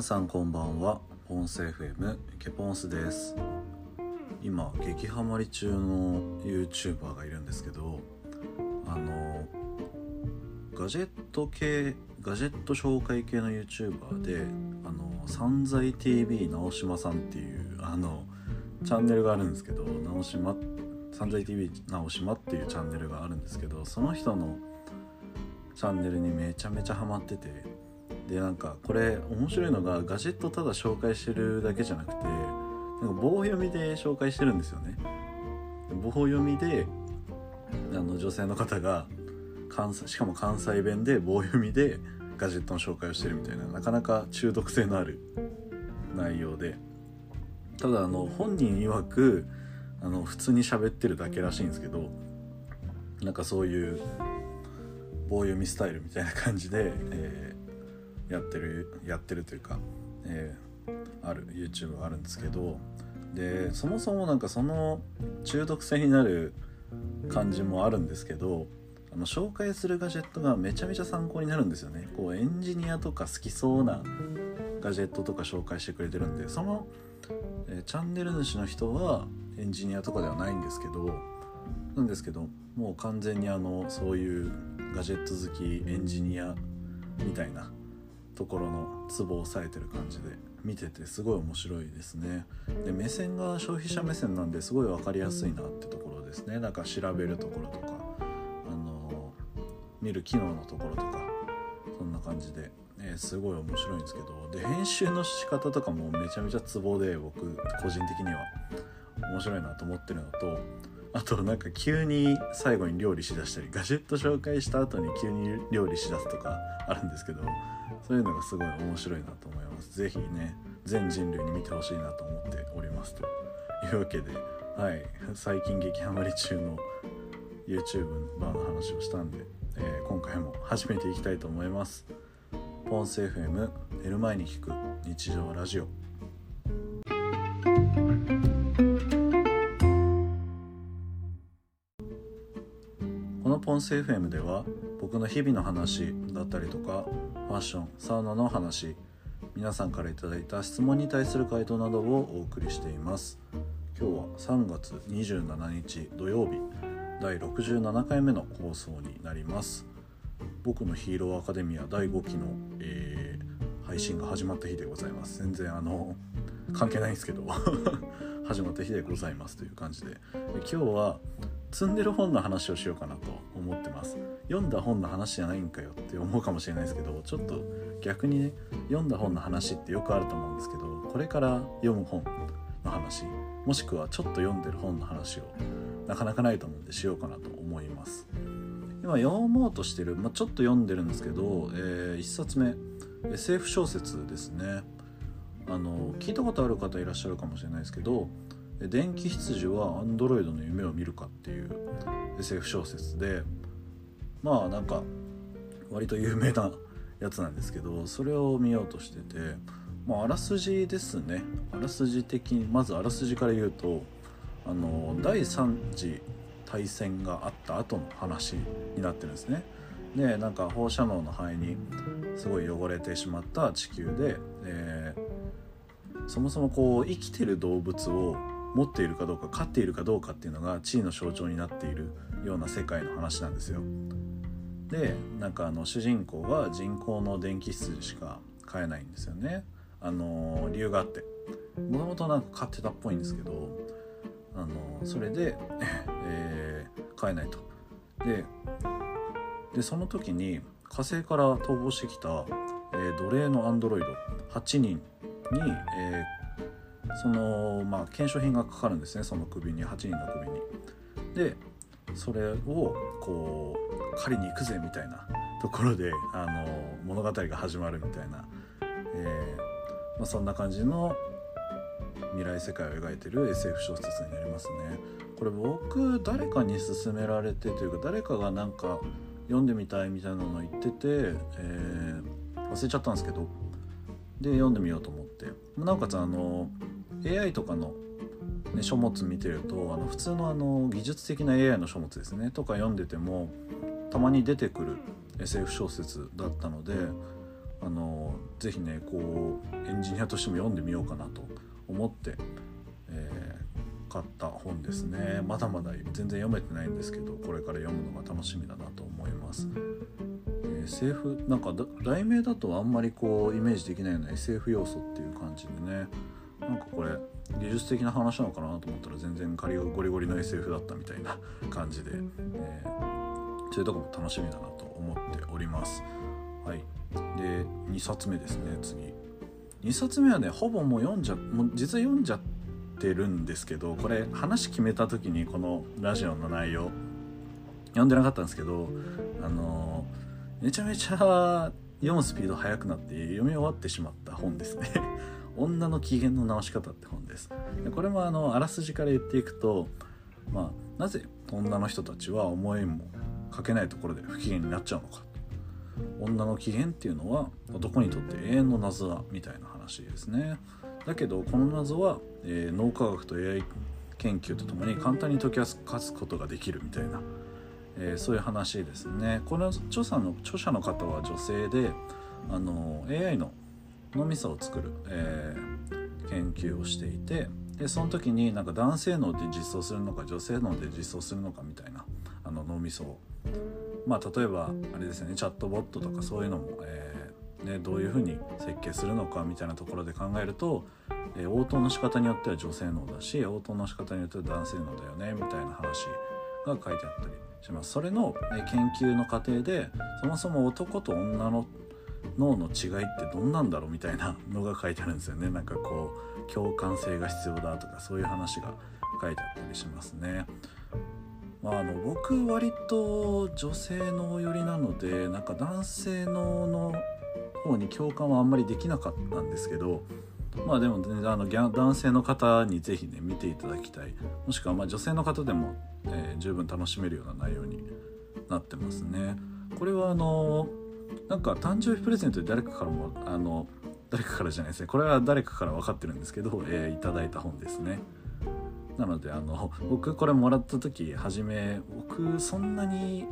皆さんこんばんは。ポンス FM ケポンスです。今激ハマり中の YouTuber がいるんですけどあのガジェット系ガジェット紹介系の YouTuber であの散財 TV 直島さんっていうあのチャンネルがあるんですけど直島散財 TV 直島っていうチャンネルがあるんですけどその人のチャンネルにめちゃめちゃハマっててでなんかこれ面白いのがガジェットただ紹介してるだけじゃなくてなんか棒読みで紹介してるんですよね。棒読みであの女性の方が関西しかも関西弁で棒読みでガジェットの紹介をしてるみたいななかなか中毒性のある内容で。ただあの本人曰くあの普通に喋ってるだけらしいんですけどなんかそういう棒読みスタイルみたいな感じで、えー、やってるやってるというか、えー、ある YouTube があるんですけどでそもそもなんかその中毒性になる感じもあるんですけどあの紹介するガジェットがめちゃめちゃ参考になるんですよね。こうエンジニアとか好きそうなガジェットとか紹介してくれてるんでその、えー、チャンネル主の人はエンジニアとかではないんですけどなんですけどもう完全にあのそういうガジェット好きエンジニアみたいなところのツボを押さえてる感じで見ててすごい面白いですね。で目線が消費者目線なんですごい分かりやすいなってところですね。なんか調べるところとかあの見る機能のところとかそんな感じで、えー、すごい面白いんですけどで編集の仕方とかもめちゃめちゃツボで僕個人的には面白いなと思ってるのとあとなんか急に最後に料理しだしたりガジェット紹介した後に急に料理しだすとかあるんですけどそういうのがすごい面白いなと思います。是非ね全人類に見てほしいなと思っておりますというわけではい。最近激ハマり中の YouTube バーの話をしたんで、えー、今回も始めていきたいと思います。ポンス FM 寝る前に聞く日常ラジオ。ンス FM では僕の日々の話だったりとかファッションサウナの話皆さんから頂いた質問に対する回答などをお送りしています。今日は3月27日土曜日第67回目の放送になります。僕のヒーローアカデミア第5期の、えー、配信が始まった日でございます。全然あの関係ないんですけど 始まった日でございますという感じで今日は積んでる本の話をしようかなと思ってます。読んだ本の話じゃないんかよって思うかもしれないですけどちょっと逆にね読んだ本の話ってよくあると思うんですけどこれから読む本の話もしくはちょっと読んでる本の話をなかなかないと思うんでしようかなと思います。今読もうとしてる、まあ、ちょっと読んでるんですけど、えー、1冊目 SF 小説ですね。あの聞いたことある方いらっしゃるかもしれないですけど電気羊はアンドロイドの夢を見るかっていう SF 小説でまあなんか割と有名なやつなんですけどそれを見ようとしててまああらすじですねあらすじ的にまずあらすじから言うとあの第3次大戦があった後の話になってるんですね。でなんか放射能の範囲にすごい汚れてしまった地球で、えー、そもそもこう生きてる動物を持っているかどうか飼っているかどうかっていうのが地位の象徴になっているような世界の話なんですよ。でなんかあの主人公は人工の電気室しか飼えないんですよね。あの理由があってもともとなんか飼ってたっぽいんですけどあのそれで、えー、飼えないと。ででその時に火星から逃亡してきた、えー、奴隷のアンドロイド8人に、えー、そのまあ懸賞品がかかるんですねその首に8人の首に。でそれをこう狩りに行くぜみたいなところであの物語が始まるみたいな、えーまあ、そんな感じの未来世界を描いてる SF 小説になりますね。これ僕誰かに勧められてというか誰かがなんか読んでみたいみたいなの言ってて、えー、忘れちゃったんですけどで読んでみようと思ってなおかつあの AI とかの、ね、書物見てるとあの普通のあの技術的な AI の書物ですねとか読んでてもたまに出てくる SF 小説だったのであのぜひねこうエンジニアとしても読んでみようかなと思って、えー、買った本ですねまだまだ全然読めてないんですけどこれから読むのが楽しみだなと思います。SF なんか題名だとあんまりこうイメージできないような SF 要素っていう感じでねなんかこれ技術的な話なのかなと思ったら全然仮ゴリゴリの SF だったみたいな感じで、えー、そういうとこも楽しみだなと思っております。はい、で2冊目ですね次。2冊目はねほぼもう読んじゃもう実は読んじゃってるんですけどこれ話決めた時にこのラジオの内容読んでなかったんですけどあのめちゃめちゃ読むスピード速くなって読み終わってしまった本ですね女の機嫌の直し方って本です。でこれもあのあらすじから言っていくとまあなぜ女の人たちは思いもかけないところで不機嫌になっちゃうのか。女の機嫌っていうのは男にとって永遠の謎だみたいな話ですね。だけどこの謎は、えー、脳科学と AI 研究とともに簡単に解き明かすことができるみたいな、えー、そういう話ですね。この著者の著者の方は女性であの AI の脳みそを作る、えー、研究をしていてでその時になんか男性脳で実装するのか女性脳で実装するのかみたいなあの脳みそをまあ例えばあれですねチャットボットとかそういうのも、えー、ね、どういうふうに設計するのかみたいなところで考えると、えー、応答の仕方によっては女性脳だし応答の仕方によっては男性脳だよねみたいな話が書いてあったりします。それの、え研究の過程でそもそも男と女の脳の違いってどんなんだろうみたいなのが書いてあるんですよね なんかこう共感性が必要だとかそういう話が書いてあったりしますね。まあ、あの僕割と女性の寄りなのでなんか男性のの方に共感はあんまりできなかったんですけどまあでも、ね、あの男性の方に是非ね見ていただきたいもしくはま女性の方でも、えー、十分楽しめるような内容になってますね。これはあのなんか誕生日プレゼントで誰かからもあの誰かからじゃないですね。これは誰かから分かってるんですけど、えー、いただいた本ですね。なのであの僕これもらった時初め僕そんなに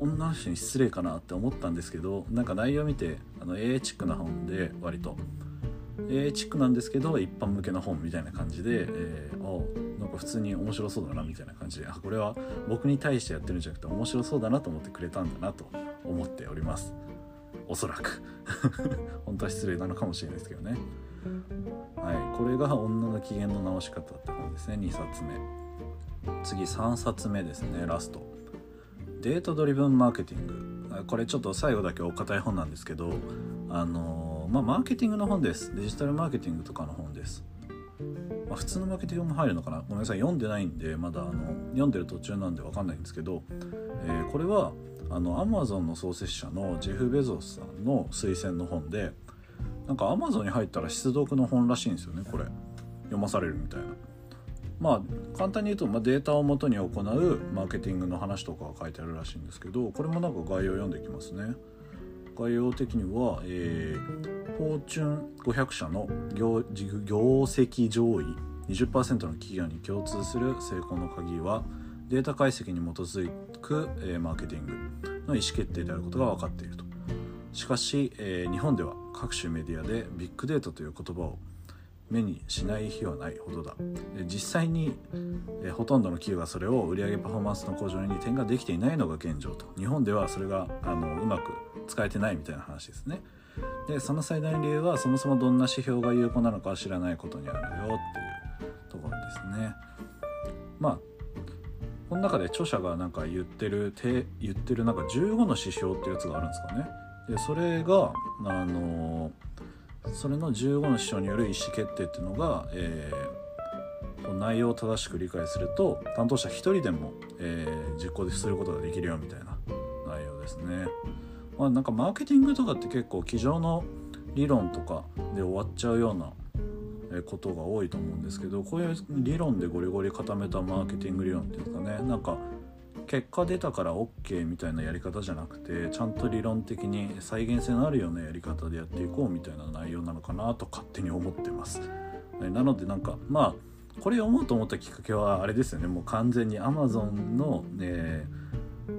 女の人に失礼かなって思ったんですけどなんか内容見てあの AA チックな本で割と。AA チックなんですけど一般向けの本みたいな感じで、えー、あなんか普通に面白そうだなみたいな感じであこれは僕に対してやってるんじゃなくて面白そうだなと思ってくれたんだなと思っております。おそらく。本当は失礼なのかもしれないですけどね。はい。これが女の機嫌の直し方って本ですね。2冊目。次3冊目ですね。ラスト。データドリブンマーケティング。これちょっと最後だけお堅い本なんですけどあのまあマーケティングの本です。デジタルマーケティングとかの本です。ま、普通のマーケティングも入るのかな。ごめんなさい。読んでないんでまだあの読んでる途中なんで分かんないんですけど、えー、これはあのアマゾンの創設者のジェフ・ベゾスさんの推薦の本でなんかアマゾンに入ったら必読の本らしいんですよねこれ。読まされるみたいな。まあ簡単に言うと、まあ、データをもとに行うマーケティングの話とかが書いてあるらしいんですけどこれもなんか概要読んでいきますね。概要的には、えー、フォーチュン500社の業業績上位20%の企業に共通する成功の鍵はデータ解析に基づく、え、マーケティングの意思決定であることが分かっていると。しかし、え、日本では各種メディアでビッグデータという言葉を目にしない日はないほどだ。実際に、え、ほとんどの企業がそれを売上パフォーマンスの向上に転換できていないのが現状と。日本ではそれがあのうまく使えてないみたいな話ですね。でその最大の理由はそもそもどんな指標が有効なのかは知らないことにあるよっていうところですね。まあこの中で著者がなんか言ってる言ってるなんか15の指標っていうやつがあるんですかねでそれがあのそれの15の指標による意思決定っていうのが、えー、内容を正しく理解すると担当者1人でも、えー、実行することができるよみたいな内容ですね。まあ、なんかマーケティングとかって結構机上の理論とかで終わっちゃうようなことが多いと思うんですけどこういう理論でゴリゴリ固めたマーケティング理論っていうんですかねなんか結果出たから OK みたいなやり方じゃなくてちゃんと理論的に再現性のあるようなやり方でやっていこうみたいな内容なのかなと勝手に思ってます。なのでなんかまあこれ読もうと思ったきっかけはあれですよねもう完全に Amazon の、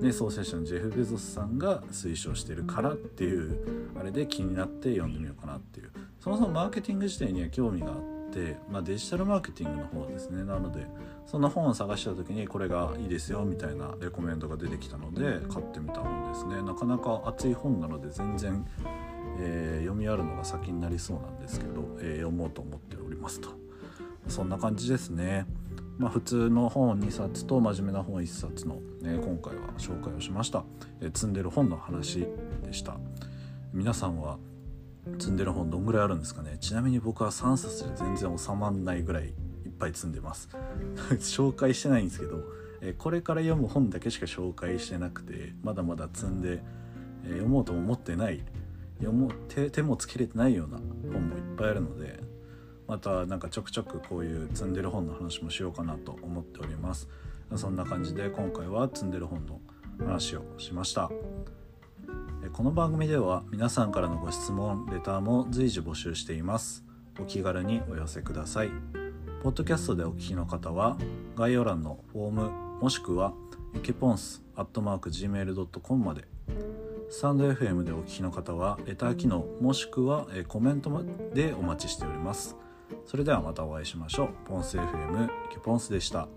ね、創設者のジェフ・ベゾスさんが推奨してるからっていうあれで気になって読んでみようかなっていう。そもそもマーケティング自体には興味があって、まあ、デジタルマーケティングの方ですね。なのでその本を探した時にこれがいいですよみたいなレコメントが出てきたので買ってみた本ですね。なかなか熱い本なので全然、えー、読みあるのが先になりそうなんですけど、えー、読もうと思っておりますと。そんな感じですね。まあ、普通の本2冊と真面目な本1冊の、ね、今回は紹介をしました、え積んでる本の話でした。皆さんは積んでる本どんぐらいあるんですかね？ちなみに僕は3冊で全然収まんないぐらいいっぱい積んでます。紹介してないんですけど、えこれから読む本だけしか紹介してなくてまだまだ積んで、え読もうと思ってない読もう手手もつけれてないような本もいっぱいあるのでまたなんかちょくちょくこういう積んでる本の話もしようかなと思っております。そんな感じで今回は積んでる本の話をしました。この番組では皆さんからのご質問レターも随時募集しています。お気軽にお寄せください。ポッドキャストでお聞きの方は概要欄のフォームもしくはイケポンスアットマーク Gmail.com まで。スタンド FM でお聞きの方はレター機能もしくはコメントまでお待ちしております。それではまたお会いしましょう。ポンス FM ケポンスでした。